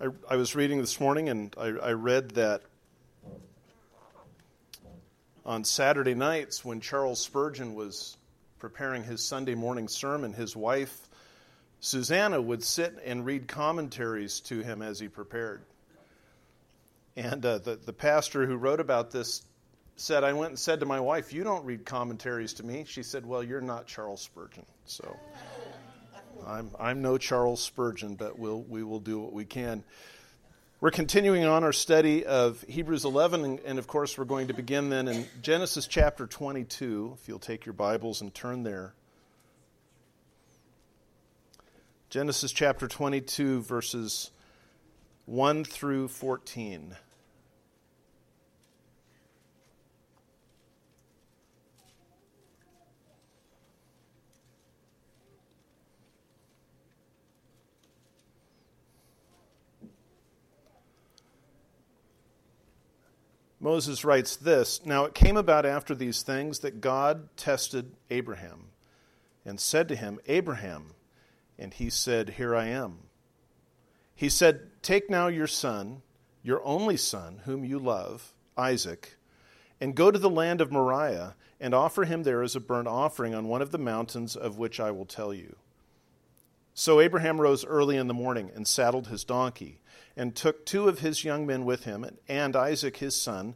I, I was reading this morning and I, I read that on Saturday nights when Charles Spurgeon was preparing his Sunday morning sermon, his wife, Susanna, would sit and read commentaries to him as he prepared. And uh, the, the pastor who wrote about this said, I went and said to my wife, You don't read commentaries to me. She said, Well, you're not Charles Spurgeon. So. I'm, I'm no Charles Spurgeon, but we'll, we will do what we can. We're continuing on our study of Hebrews 11, and, and, of course, we're going to begin then in Genesis chapter 22. If you'll take your Bibles and turn there. Genesis chapter 22, verses 1 through 14. Moses writes this Now it came about after these things that God tested Abraham and said to him, Abraham. And he said, Here I am. He said, Take now your son, your only son, whom you love, Isaac, and go to the land of Moriah and offer him there as a burnt offering on one of the mountains of which I will tell you. So Abraham rose early in the morning and saddled his donkey and took two of his young men with him, and Isaac his son,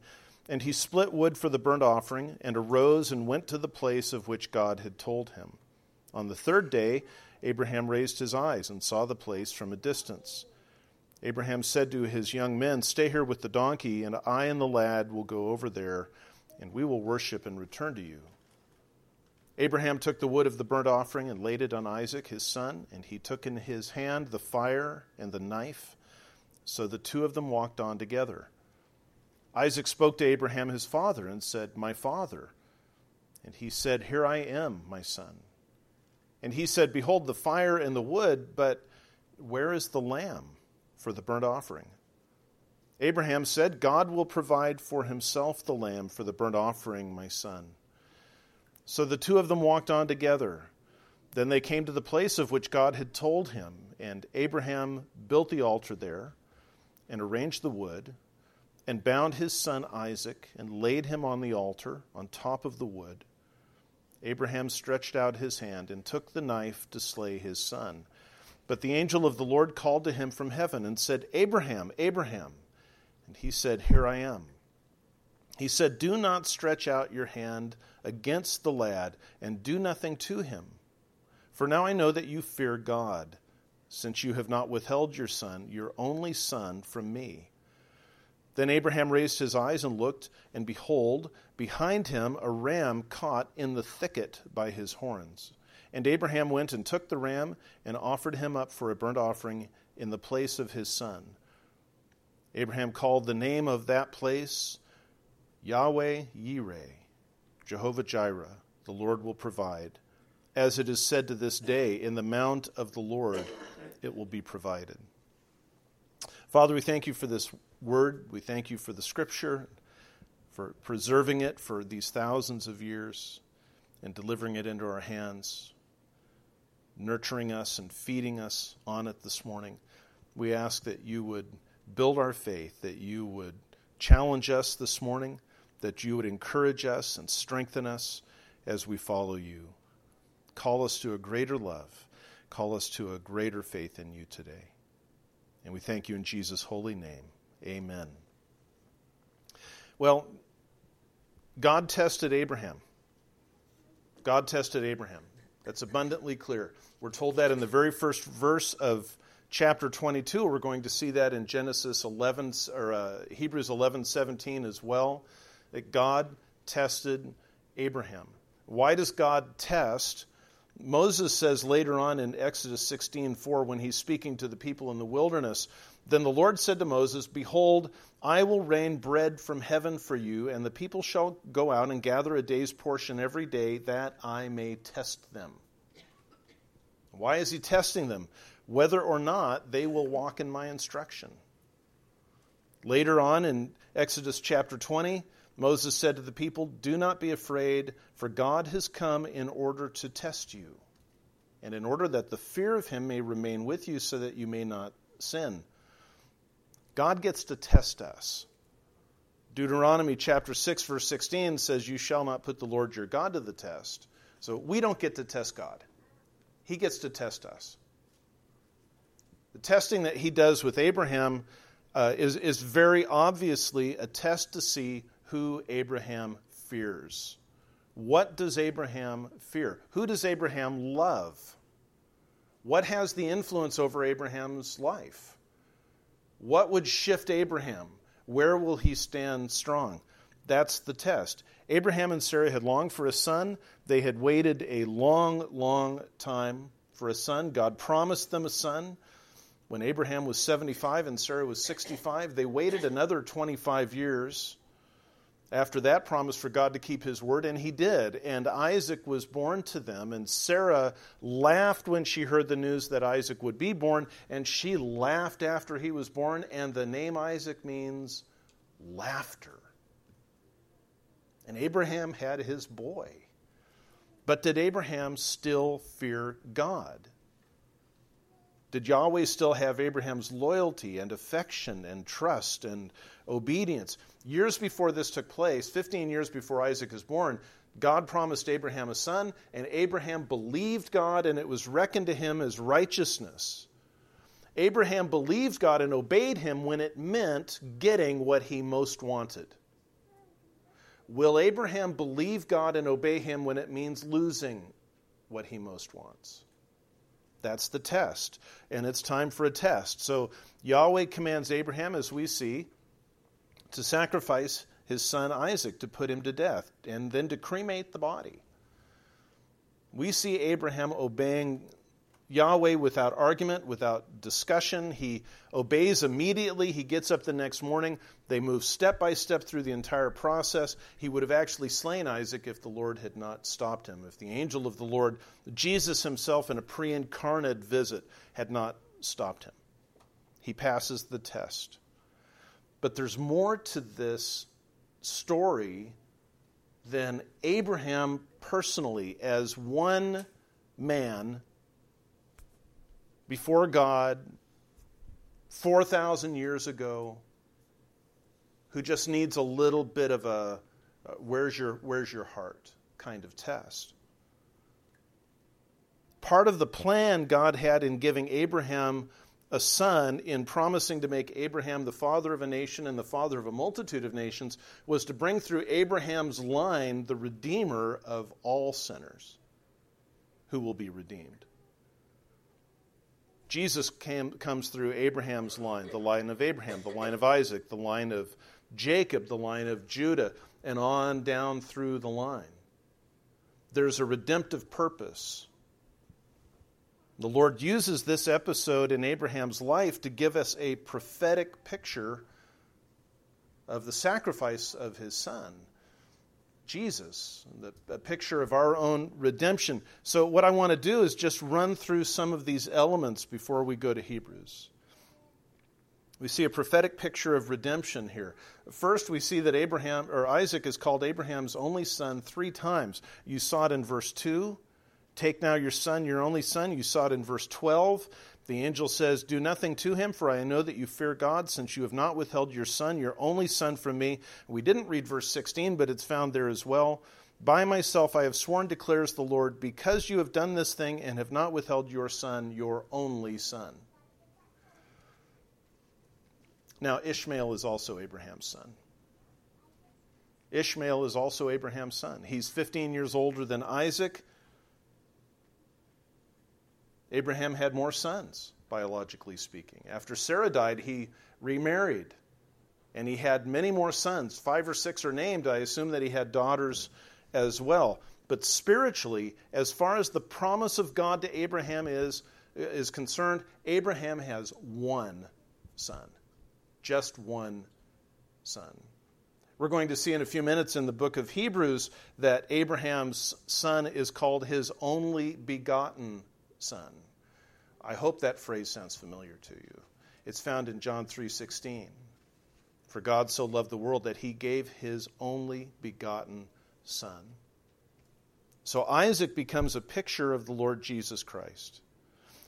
and he split wood for the burnt offering, and arose and went to the place of which God had told him. On the third day, Abraham raised his eyes and saw the place from a distance. Abraham said to his young men, Stay here with the donkey, and I and the lad will go over there, and we will worship and return to you. Abraham took the wood of the burnt offering and laid it on Isaac his son, and he took in his hand the fire and the knife. So the two of them walked on together. Isaac spoke to Abraham his father and said, My father. And he said, Here I am, my son. And he said, Behold the fire and the wood, but where is the lamb for the burnt offering? Abraham said, God will provide for himself the lamb for the burnt offering, my son. So the two of them walked on together. Then they came to the place of which God had told him, and Abraham built the altar there and arranged the wood, and bound his son Isaac, and laid him on the altar on top of the wood. Abraham stretched out his hand and took the knife to slay his son. But the angel of the Lord called to him from heaven and said, Abraham, Abraham. And he said, Here I am. He said, Do not stretch out your hand against the lad, and do nothing to him. For now I know that you fear God since you have not withheld your son, your only son, from me. Then Abraham raised his eyes and looked, and behold, behind him a ram caught in the thicket by his horns. And Abraham went and took the ram and offered him up for a burnt offering in the place of his son. Abraham called the name of that place Yahweh Yireh, Jehovah Jireh, the Lord will provide. As it is said to this day, in the mount of the Lord it will be provided. Father, we thank you for this word. We thank you for the scripture, for preserving it for these thousands of years and delivering it into our hands, nurturing us and feeding us on it this morning. We ask that you would build our faith, that you would challenge us this morning, that you would encourage us and strengthen us as we follow you. Call us to a greater love Call us to a greater faith in you today. And we thank you in Jesus' holy name. Amen. Well, God tested Abraham. God tested Abraham. That's abundantly clear. We're told that in the very first verse of chapter 22. We're going to see that in Genesis 11 or uh, Hebrews 11:17 as well that God tested Abraham. Why does God test? Moses says later on in Exodus 16:4 when he's speaking to the people in the wilderness, then the Lord said to Moses, behold, I will rain bread from heaven for you, and the people shall go out and gather a day's portion every day that I may test them. Why is he testing them? Whether or not they will walk in my instruction. Later on in Exodus chapter 20, Moses said to the people, Do not be afraid, for God has come in order to test you, and in order that the fear of him may remain with you so that you may not sin. God gets to test us. Deuteronomy chapter 6, verse 16 says, You shall not put the Lord your God to the test. So we don't get to test God, He gets to test us. The testing that He does with Abraham uh, is, is very obviously a test to see who Abraham fears. What does Abraham fear? Who does Abraham love? What has the influence over Abraham's life? What would shift Abraham? Where will he stand strong? That's the test. Abraham and Sarah had longed for a son. They had waited a long, long time for a son. God promised them a son. When Abraham was 75 and Sarah was 65, they waited another 25 years after that promise for God to keep his word, and he did. And Isaac was born to them, and Sarah laughed when she heard the news that Isaac would be born, and she laughed after he was born, and the name Isaac means laughter. And Abraham had his boy. But did Abraham still fear God? Did Yahweh still have Abraham's loyalty and affection and trust and obedience? Years before this took place, 15 years before Isaac is born, God promised Abraham a son, and Abraham believed God, and it was reckoned to him as righteousness. Abraham believed God and obeyed him when it meant getting what he most wanted. Will Abraham believe God and obey him when it means losing what he most wants? That's the test. And it's time for a test. So Yahweh commands Abraham, as we see, to sacrifice his son Isaac to put him to death and then to cremate the body. We see Abraham obeying Yahweh without argument, without discussion. He obeys immediately. He gets up the next morning. They move step by step through the entire process. He would have actually slain Isaac if the Lord had not stopped him, if the angel of the Lord, Jesus himself in a pre incarnate visit, had not stopped him. He passes the test. But there's more to this story than Abraham personally as one man before God 4,000 years ago who just needs a little bit of a uh, where's, your, where's your heart kind of test. Part of the plan God had in giving Abraham a son, in promising to make Abraham the father of a nation and the father of a multitude of nations, was to bring through Abraham's line the Redeemer of all sinners who will be redeemed. Jesus came, comes through Abraham's line, the line of Abraham, the line of Isaac, the line of Jacob, the line of Judah, and on down through the line. There's a redemptive purpose. The Lord uses this episode in Abraham's life to give us a prophetic picture of the sacrifice of his son. Jesus, the, a picture of our own redemption. So, what I want to do is just run through some of these elements before we go to Hebrews. We see a prophetic picture of redemption here. First, we see that Abraham or Isaac is called Abraham's only son three times. You saw it in verse 2. Take now your son, your only son. You saw it in verse 12. The angel says, Do nothing to him, for I know that you fear God, since you have not withheld your son, your only son, from me. We didn't read verse 16, but it's found there as well. By myself I have sworn, declares the Lord, because you have done this thing and have not withheld your son, your only son. Now, Ishmael is also Abraham's son. Ishmael is also Abraham's son. He's 15 years older than Isaac. Abraham had more sons, biologically speaking. After Sarah died, he remarried. And he had many more sons. Five or six are named. I assume that he had daughters as well. But spiritually, as far as the promise of God to Abraham is, is concerned, Abraham has one son. Just one son. We're going to see in a few minutes in the book of Hebrews that Abraham's son is called his only begotten son. I hope that phrase sounds familiar to you. It's found in John 3:16. For God so loved the world that he gave his only begotten son. So Isaac becomes a picture of the Lord Jesus Christ.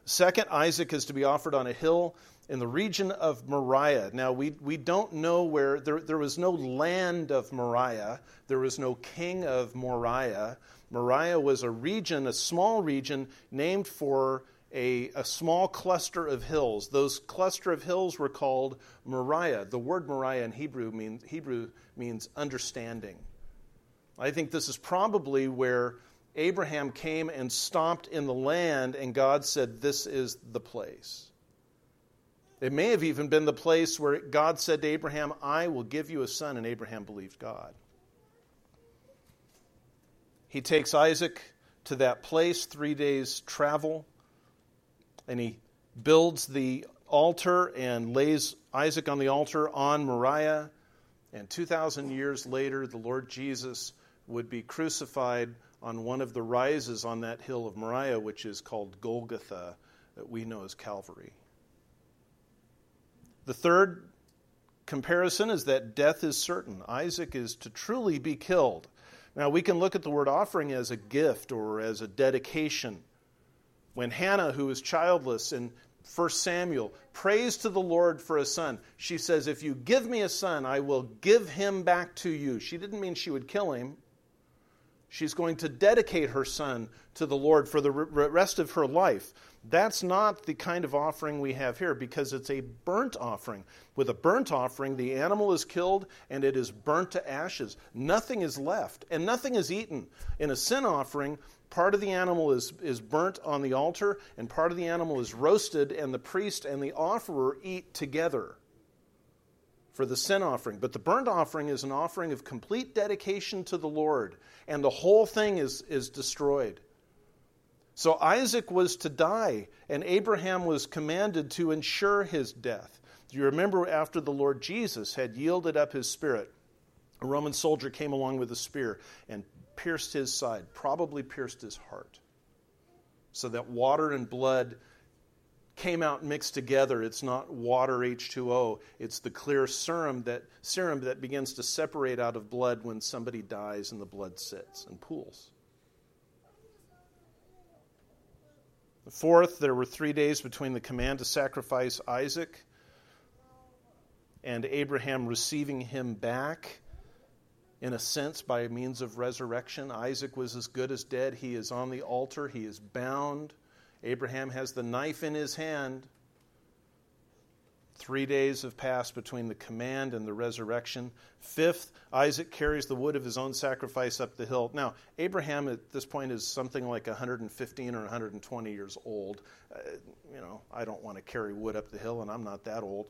Second, Isaac is to be offered on a hill in the region of Moriah. Now, we, we don't know where, there, there was no land of Moriah, there was no king of Moriah. Moriah was a region, a small region, named for a, a small cluster of hills. Those cluster of hills were called Moriah. The word Moriah in Hebrew means, Hebrew means understanding. I think this is probably where Abraham came and stomped in the land, and God said, This is the place. It may have even been the place where God said to Abraham, I will give you a son, and Abraham believed God. He takes Isaac to that place, three days' travel, and he builds the altar and lays Isaac on the altar on Moriah. And 2,000 years later, the Lord Jesus would be crucified on one of the rises on that hill of Moriah, which is called Golgotha, that we know as Calvary. The third comparison is that death is certain. Isaac is to truly be killed. Now, we can look at the word offering as a gift or as a dedication. When Hannah, who is childless in 1 Samuel, prays to the Lord for a son, she says, If you give me a son, I will give him back to you. She didn't mean she would kill him. She's going to dedicate her son to the Lord for the rest of her life. That's not the kind of offering we have here because it's a burnt offering. With a burnt offering, the animal is killed and it is burnt to ashes. Nothing is left and nothing is eaten. In a sin offering, part of the animal is, is burnt on the altar and part of the animal is roasted, and the priest and the offerer eat together for the sin offering. But the burnt offering is an offering of complete dedication to the Lord, and the whole thing is, is destroyed. So Isaac was to die, and Abraham was commanded to ensure his death. Do you remember after the Lord Jesus had yielded up his spirit, a Roman soldier came along with a spear and pierced his side, probably pierced his heart, so that water and blood came out mixed together. It's not water H2O. It's the clear serum that serum that begins to separate out of blood when somebody dies and the blood sits and pools. The fourth, there were three days between the command to sacrifice Isaac and Abraham receiving him back, in a sense, by means of resurrection. Isaac was as good as dead. He is on the altar, he is bound. Abraham has the knife in his hand. Three days have passed between the command and the resurrection. Fifth, Isaac carries the wood of his own sacrifice up the hill. Now, Abraham at this point is something like 115 or 120 years old. Uh, you know, I don't want to carry wood up the hill, and I'm not that old.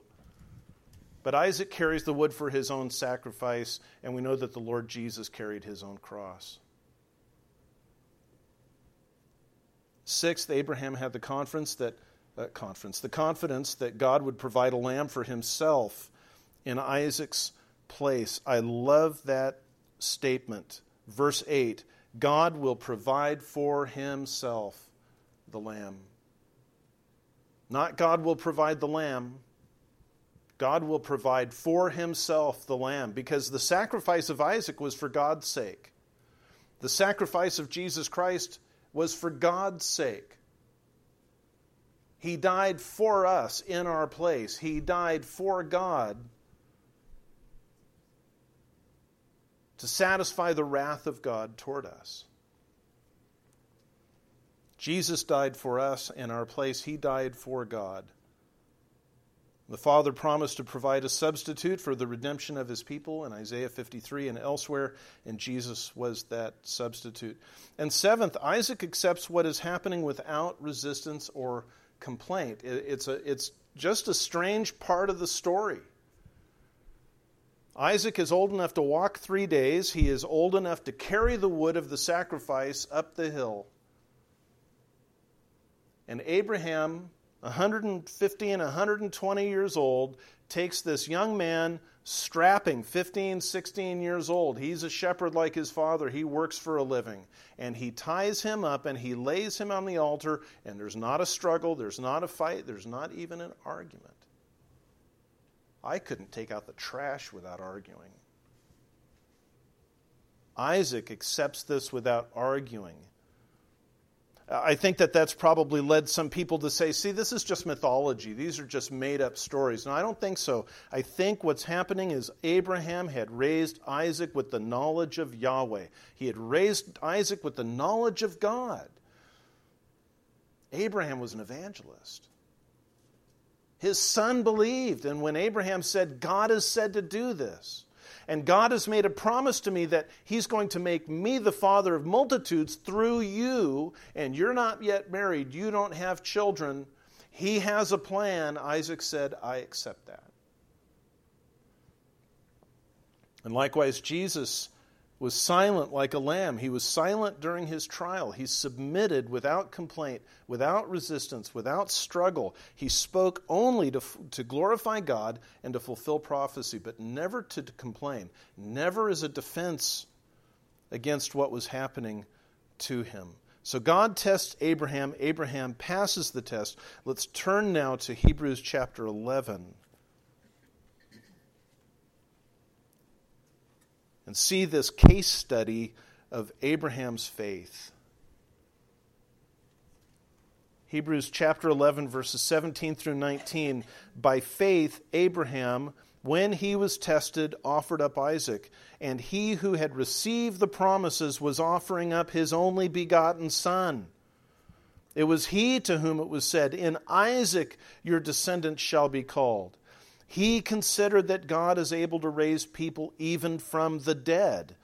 But Isaac carries the wood for his own sacrifice, and we know that the Lord Jesus carried his own cross. Sixth, Abraham had the confidence that uh, conference, the confidence that God would provide a lamb for himself in Isaac's place. I love that statement. Verse 8 God will provide for himself the lamb. Not God will provide the lamb. God will provide for himself the lamb because the sacrifice of Isaac was for God's sake. The sacrifice of Jesus Christ was for God's sake. He died for us in our place. He died for God to satisfy the wrath of God toward us. Jesus died for us in our place. He died for God. The Father promised to provide a substitute for the redemption of his people in Isaiah 53 and elsewhere, and Jesus was that substitute. And seventh, Isaac accepts what is happening without resistance or complaint. It's, a, it's just a strange part of the story. Isaac is old enough to walk three days. He is old enough to carry the wood of the sacrifice up the hill. And Abraham, 150 and 120 years old, takes this young man strapping, 15, 16 years old. He's a shepherd like his father. He works for a living. And he ties him up and he lays him on the altar, and there's not a struggle, there's not a fight, there's not even an argument. I couldn't take out the trash without arguing. Isaac accepts this without arguing. I think that that's probably led some people to say, see, this is just mythology. These are just made up stories. No, I don't think so. I think what's happening is Abraham had raised Isaac with the knowledge of Yahweh, he had raised Isaac with the knowledge of God. Abraham was an evangelist. His son believed, and when Abraham said, God has said to do this, and God has made a promise to me that He's going to make me the father of multitudes through you, and you're not yet married, you don't have children. He has a plan. Isaac said, I accept that. And likewise, Jesus was silent like a lamb. He was silent during his trial. He submitted without complaint, without resistance, without struggle. He spoke only to, to glorify God and to fulfill prophecy, but never to complain, never as a defense against what was happening to him. So God tests Abraham. Abraham passes the test. Let's turn now to Hebrews chapter 11. And see this case study of Abraham's faith. Hebrews chapter 11, verses 17 through 19. By faith, Abraham, when he was tested, offered up Isaac. And he who had received the promises was offering up his only begotten son. It was he to whom it was said, In Isaac your descendants shall be called. He considered that God is able to raise people even from the dead,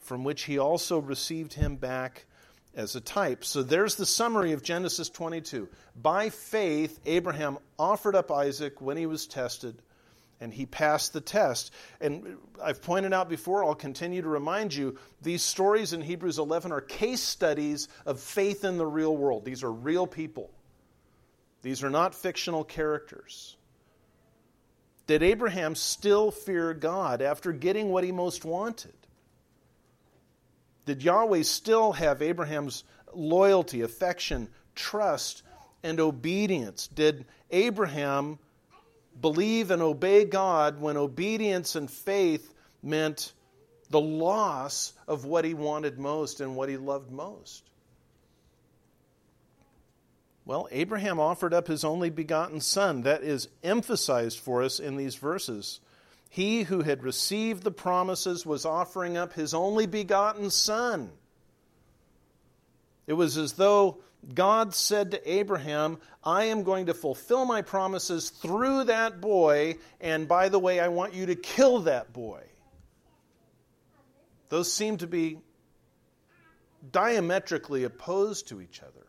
from which he also received him back as a type. So there's the summary of Genesis 22. By faith, Abraham offered up Isaac when he was tested, and he passed the test. And I've pointed out before, I'll continue to remind you, these stories in Hebrews 11 are case studies of faith in the real world. These are real people, these are not fictional characters. Did Abraham still fear God after getting what he most wanted? Did Yahweh still have Abraham's loyalty, affection, trust, and obedience? Did Abraham believe and obey God when obedience and faith meant the loss of what he wanted most and what he loved most? Well, Abraham offered up his only begotten son. That is emphasized for us in these verses. He who had received the promises was offering up his only begotten son. It was as though God said to Abraham, I am going to fulfill my promises through that boy, and by the way, I want you to kill that boy. Those seem to be diametrically opposed to each other.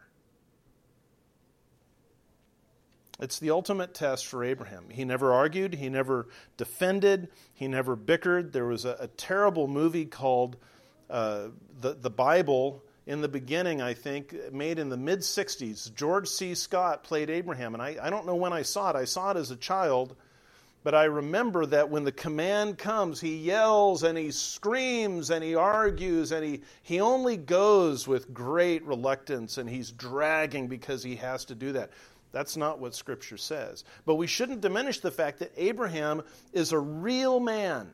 It's the ultimate test for Abraham. He never argued, he never defended, he never bickered. There was a, a terrible movie called uh, the, the Bible in the beginning, I think, made in the mid 60s. George C. Scott played Abraham, and I, I don't know when I saw it. I saw it as a child, but I remember that when the command comes, he yells and he screams and he argues, and he, he only goes with great reluctance and he's dragging because he has to do that. That's not what Scripture says. But we shouldn't diminish the fact that Abraham is a real man,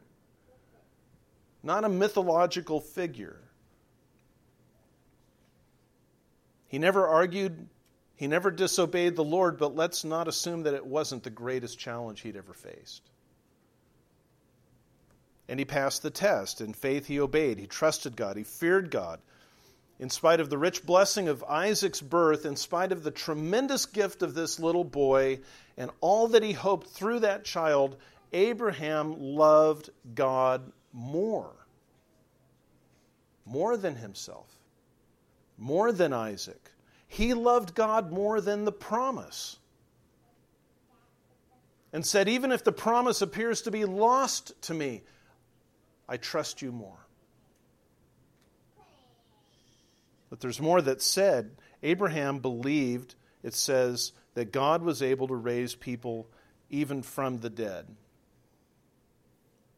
not a mythological figure. He never argued, he never disobeyed the Lord, but let's not assume that it wasn't the greatest challenge he'd ever faced. And he passed the test. In faith, he obeyed. He trusted God. He feared God in spite of the rich blessing of Isaac's birth, in spite of the tremendous gift of this little boy, and all that he hoped through that child, Abraham loved God more. More than himself, more than Isaac. He loved God more than the promise. And said, Even if the promise appears to be lost to me, I trust you more. But there's more that's said. Abraham believed, it says, that God was able to raise people even from the dead.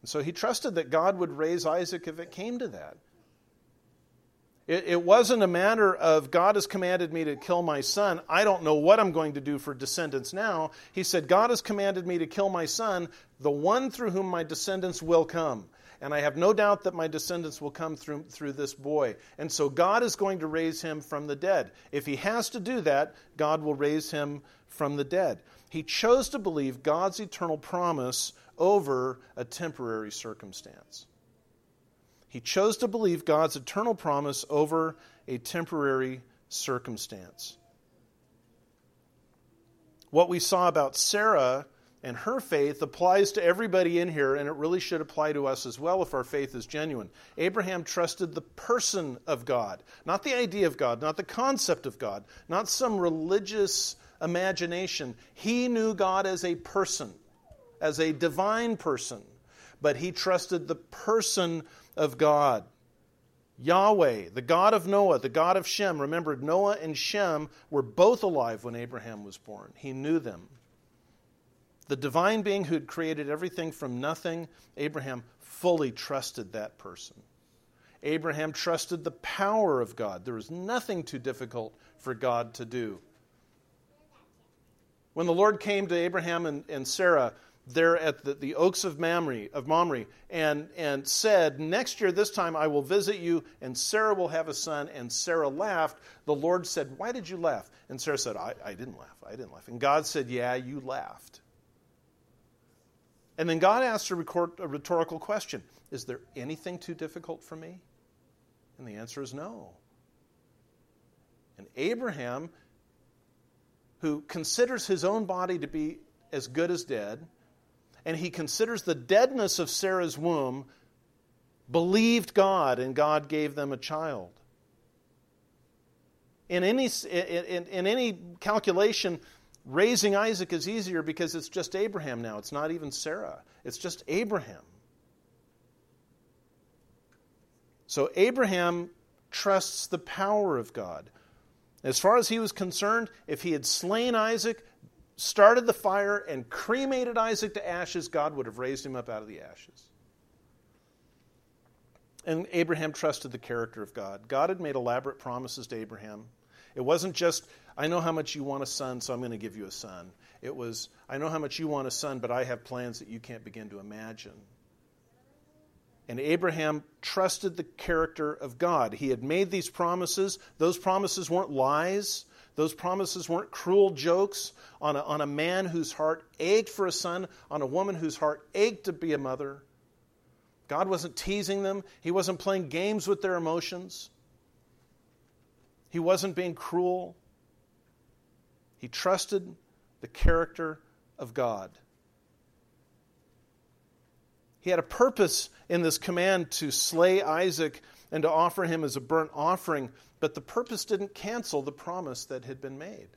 And so he trusted that God would raise Isaac if it came to that. It, it wasn't a matter of God has commanded me to kill my son. I don't know what I'm going to do for descendants now. He said, God has commanded me to kill my son, the one through whom my descendants will come. And I have no doubt that my descendants will come through, through this boy. And so God is going to raise him from the dead. If he has to do that, God will raise him from the dead. He chose to believe God's eternal promise over a temporary circumstance. He chose to believe God's eternal promise over a temporary circumstance. What we saw about Sarah and her faith applies to everybody in here, and it really should apply to us as well if our faith is genuine. Abraham trusted the person of God, not the idea of God, not the concept of God, not some religious imagination. He knew God as a person, as a divine person, but he trusted the person of God. Yahweh, the God of Noah, the God of Shem. Remember, Noah and Shem were both alive when Abraham was born. He knew them. The divine being who had created everything from nothing, Abraham fully trusted that person. Abraham trusted the power of God. There was nothing too difficult for God to do. When the Lord came to Abraham and, and Sarah there at the, the oaks of Mamre, of Mamre and, and said, Next year, this time, I will visit you, and Sarah will have a son. And Sarah laughed. The Lord said, Why did you laugh? And Sarah said, I, I didn't laugh. I didn't laugh. And God said, Yeah, you laughed. And then God asks a, record, a rhetorical question Is there anything too difficult for me? And the answer is no. And Abraham, who considers his own body to be as good as dead, and he considers the deadness of Sarah's womb, believed God, and God gave them a child. In any, in, in any calculation, Raising Isaac is easier because it's just Abraham now. It's not even Sarah, it's just Abraham. So Abraham trusts the power of God. As far as he was concerned, if he had slain Isaac, started the fire, and cremated Isaac to ashes, God would have raised him up out of the ashes. And Abraham trusted the character of God. God had made elaborate promises to Abraham. It wasn't just, I know how much you want a son, so I'm going to give you a son. It was, I know how much you want a son, but I have plans that you can't begin to imagine. And Abraham trusted the character of God. He had made these promises. Those promises weren't lies. Those promises weren't cruel jokes on a, on a man whose heart ached for a son, on a woman whose heart ached to be a mother. God wasn't teasing them, He wasn't playing games with their emotions. He wasn't being cruel. He trusted the character of God. He had a purpose in this command to slay Isaac and to offer him as a burnt offering, but the purpose didn't cancel the promise that had been made.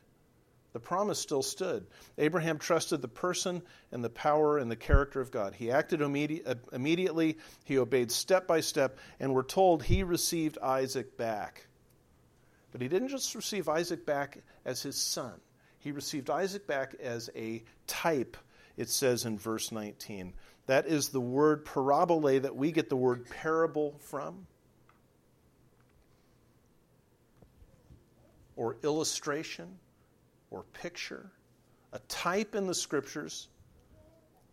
The promise still stood. Abraham trusted the person and the power and the character of God. He acted uh, immediately, he obeyed step by step, and we're told he received Isaac back. But he didn't just receive Isaac back as his son, he received Isaac back as a type, it says in verse 19. That is the word parabole that we get the word parable from, or illustration, or picture. A type in the scriptures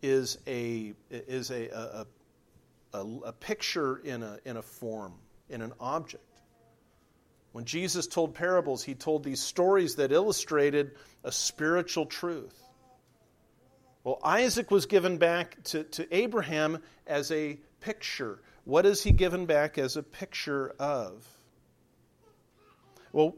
is a, is a, a, a, a picture in a, in a form, in an object. When Jesus told parables, he told these stories that illustrated a spiritual truth. Well, Isaac was given back to, to Abraham as a picture. What is he given back as a picture of? Well,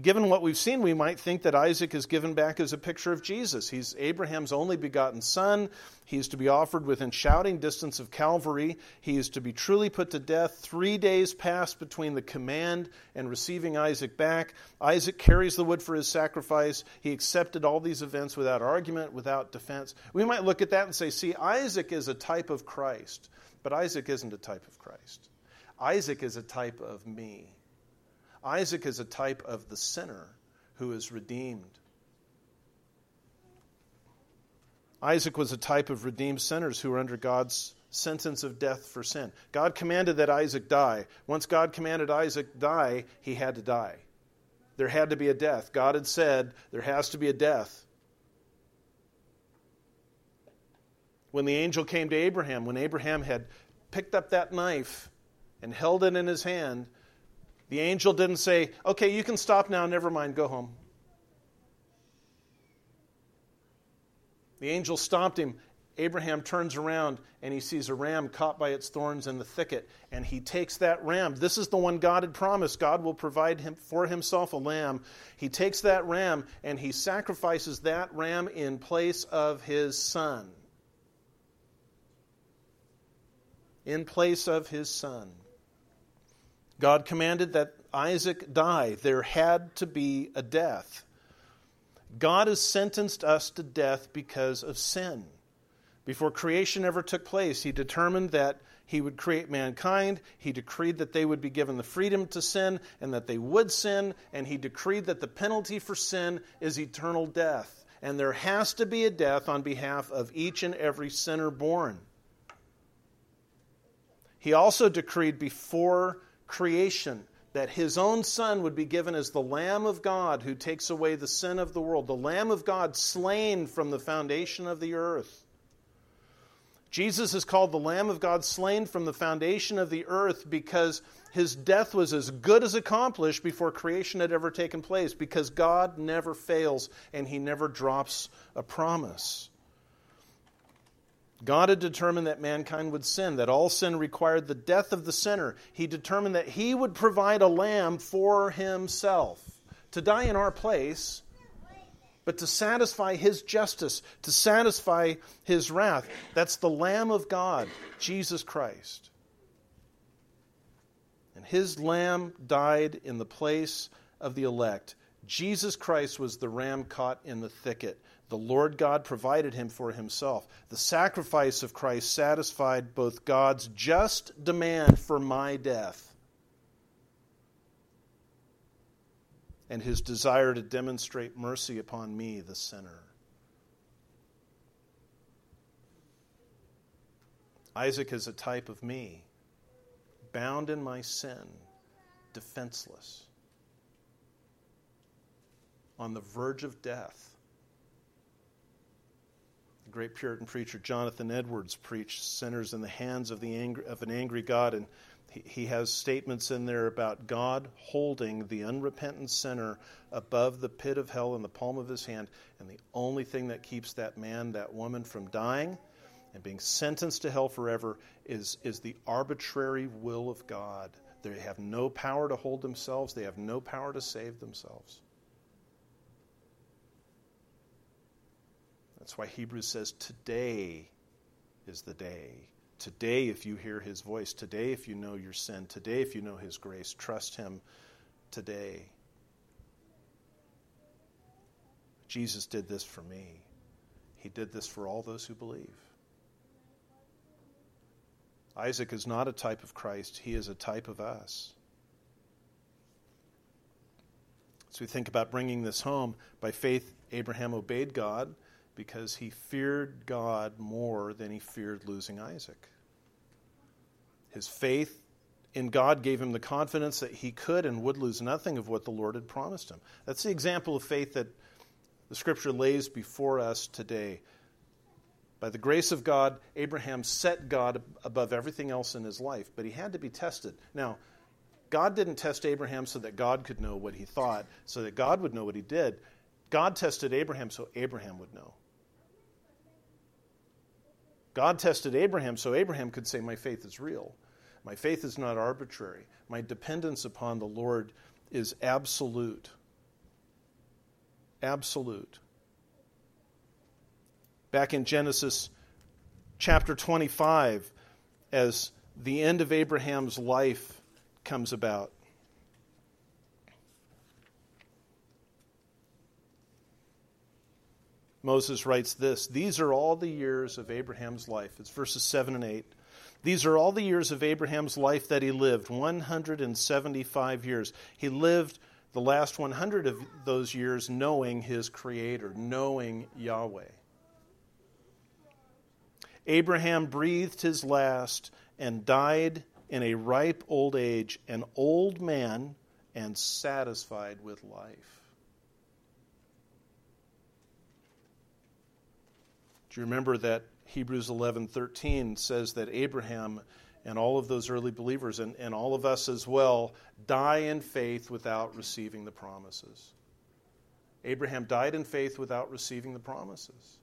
given what we've seen, we might think that Isaac is given back as a picture of Jesus. He's Abraham's only begotten son. He is to be offered within shouting distance of Calvary. He is to be truly put to death. Three days pass between the command and receiving Isaac back. Isaac carries the wood for his sacrifice. He accepted all these events without argument, without defense. We might look at that and say, see, Isaac is a type of Christ, but Isaac isn't a type of Christ. Isaac is a type of me. Isaac is a type of the sinner who is redeemed. Isaac was a type of redeemed sinners who were under God's sentence of death for sin. God commanded that Isaac die. Once God commanded Isaac die, he had to die. There had to be a death. God had said there has to be a death. When the angel came to Abraham, when Abraham had picked up that knife and held it in his hand, the angel didn't say, Okay, you can stop now, never mind, go home. The angel stopped him. Abraham turns around and he sees a ram caught by its thorns in the thicket, and he takes that ram. This is the one God had promised. God will provide him for himself a lamb. He takes that ram and he sacrifices that ram in place of his son. In place of his son. God commanded that Isaac die. There had to be a death. God has sentenced us to death because of sin. Before creation ever took place, He determined that He would create mankind. He decreed that they would be given the freedom to sin and that they would sin. And He decreed that the penalty for sin is eternal death. And there has to be a death on behalf of each and every sinner born. He also decreed before creation that his own son would be given as the Lamb of God who takes away the sin of the world, the Lamb of God slain from the foundation of the earth. Jesus is called the Lamb of God slain from the foundation of the earth because his death was as good as accomplished before creation had ever taken place, because God never fails and he never drops a promise. God had determined that mankind would sin, that all sin required the death of the sinner. He determined that He would provide a lamb for Himself to die in our place, but to satisfy His justice, to satisfy His wrath. That's the Lamb of God, Jesus Christ. And His lamb died in the place of the elect. Jesus Christ was the ram caught in the thicket. The Lord God provided him for himself. The sacrifice of Christ satisfied both God's just demand for my death and his desire to demonstrate mercy upon me, the sinner. Isaac is a type of me, bound in my sin, defenseless, on the verge of death great Puritan preacher Jonathan Edwards preached sinners in the hands of, the angry, of an angry God, and he, he has statements in there about God holding the unrepentant sinner above the pit of hell in the palm of his hand, and the only thing that keeps that man, that woman from dying and being sentenced to hell forever is, is the arbitrary will of God. They have no power to hold themselves, they have no power to save themselves. That's why Hebrews says, Today is the day. Today, if you hear his voice, today, if you know your sin, today, if you know his grace, trust him today. Jesus did this for me. He did this for all those who believe. Isaac is not a type of Christ, he is a type of us. So we think about bringing this home. By faith, Abraham obeyed God because he feared God more than he feared losing Isaac. His faith in God gave him the confidence that he could and would lose nothing of what the Lord had promised him. That's the example of faith that the scripture lays before us today. By the grace of God, Abraham set God above everything else in his life, but he had to be tested. Now, God didn't test Abraham so that God could know what he thought, so that God would know what he did. God tested Abraham so Abraham would know. God tested Abraham so Abraham could say, My faith is real. My faith is not arbitrary. My dependence upon the Lord is absolute. Absolute. Back in Genesis chapter 25, as the end of Abraham's life comes about, Moses writes this These are all the years of Abraham's life. It's verses 7 and 8. These are all the years of Abraham's life that he lived 175 years. He lived the last 100 of those years knowing his Creator, knowing Yahweh. Abraham breathed his last and died in a ripe old age, an old man and satisfied with life. You remember that Hebrews 11:13 says that Abraham and all of those early believers and, and all of us as well die in faith without receiving the promises. Abraham died in faith without receiving the promises.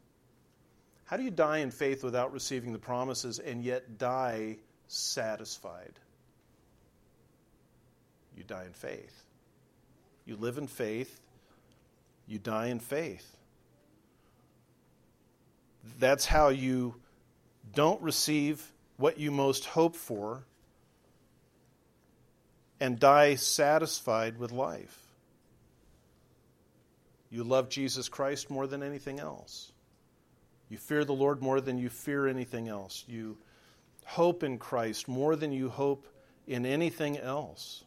How do you die in faith without receiving the promises and yet die satisfied? You die in faith. You live in faith, you die in faith. That's how you don't receive what you most hope for and die satisfied with life. You love Jesus Christ more than anything else. You fear the Lord more than you fear anything else. You hope in Christ more than you hope in anything else.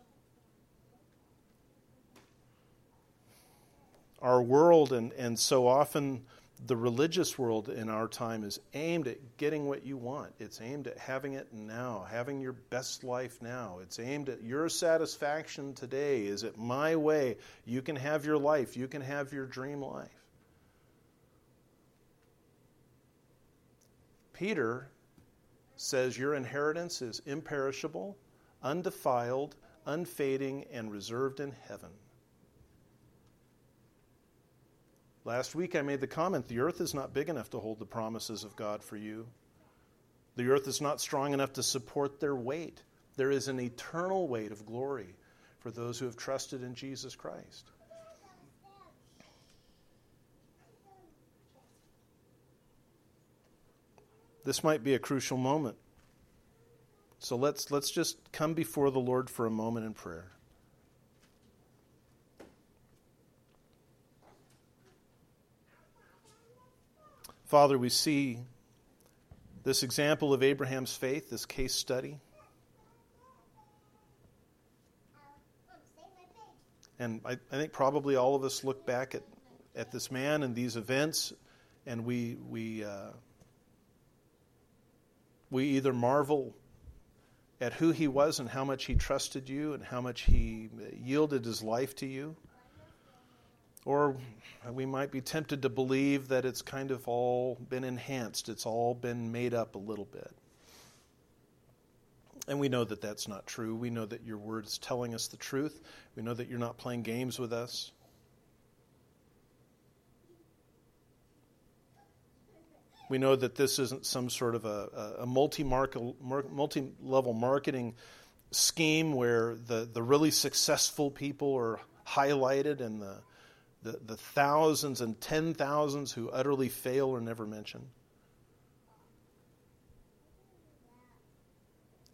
Our world, and, and so often the religious world in our time is aimed at getting what you want. It's aimed at having it now, having your best life now. It's aimed at your satisfaction today. Is it my way? You can have your life, you can have your dream life. Peter says your inheritance is imperishable, undefiled, unfading, and reserved in heaven. Last week I made the comment the earth is not big enough to hold the promises of God for you. The earth is not strong enough to support their weight. There is an eternal weight of glory for those who have trusted in Jesus Christ. This might be a crucial moment. So let's, let's just come before the Lord for a moment in prayer. Father, we see this example of Abraham's faith, this case study. And I, I, think probably all of us look back at, at this man and these events, and we, we, uh, we either marvel at who he was and how much he trusted you and how much he yielded his life to you, or we might be tempted to believe that it's kind of all been enhanced, it's all been made up a little bit. And we know that that's not true. We know that your word is telling us the truth. We know that you're not playing games with us. We know that this isn't some sort of a, a multi level marketing scheme where the, the really successful people are highlighted and the the, the thousands and ten thousands who utterly fail are never mentioned.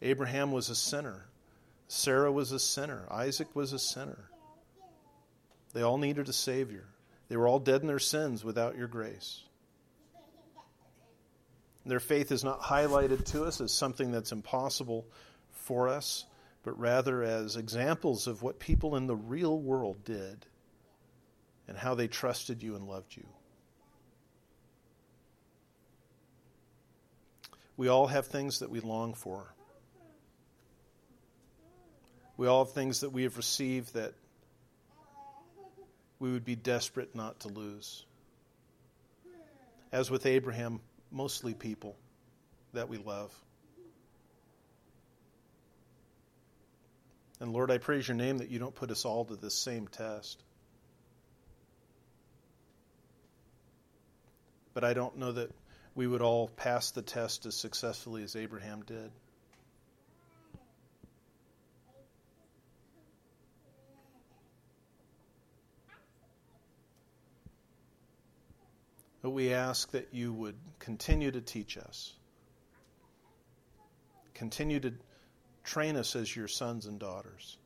Abraham was a sinner. Sarah was a sinner. Isaac was a sinner. They all needed a Savior. They were all dead in their sins without your grace. Their faith is not highlighted to us as something that's impossible for us, but rather as examples of what people in the real world did and how they trusted you and loved you. We all have things that we long for. We all have things that we have received that we would be desperate not to lose. As with Abraham, mostly people that we love. And Lord, I praise your name that you don't put us all to this same test. But I don't know that we would all pass the test as successfully as Abraham did. But we ask that you would continue to teach us, continue to train us as your sons and daughters.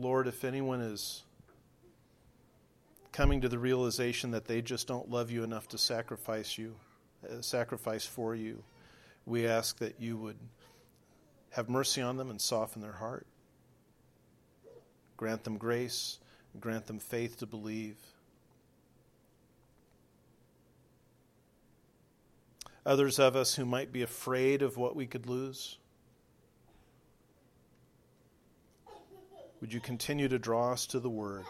Lord, if anyone is coming to the realization that they just don't love you enough to sacrifice you, uh, sacrifice for you, we ask that you would have mercy on them and soften their heart. Grant them grace, grant them faith to believe. Others of us who might be afraid of what we could lose, Would you continue to draw us to the Word?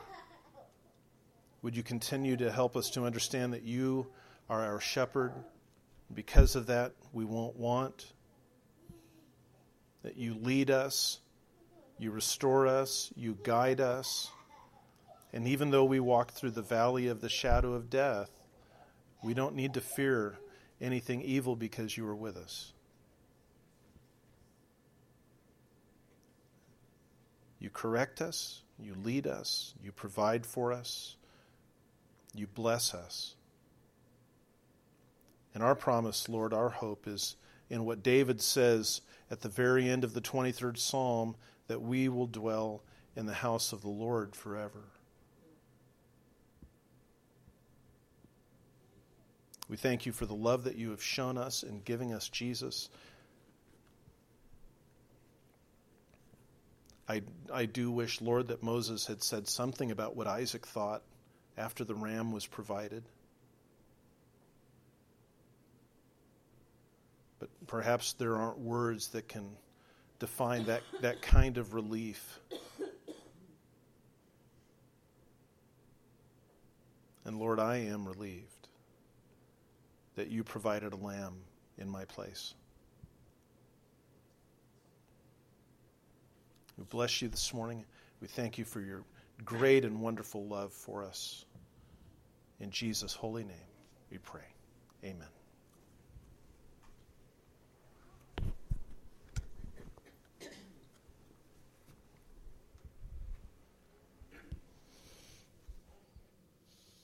Would you continue to help us to understand that you are our shepherd? Because of that, we won't want. That you lead us, you restore us, you guide us. And even though we walk through the valley of the shadow of death, we don't need to fear anything evil because you are with us. You correct us, you lead us, you provide for us, you bless us. And our promise, Lord, our hope is in what David says at the very end of the 23rd Psalm that we will dwell in the house of the Lord forever. We thank you for the love that you have shown us in giving us Jesus. I, I do wish, Lord, that Moses had said something about what Isaac thought after the ram was provided. But perhaps there aren't words that can define that, that kind of relief. And Lord, I am relieved that you provided a lamb in my place. We bless you this morning. We thank you for your great and wonderful love for us. In Jesus' holy name, we pray. Amen.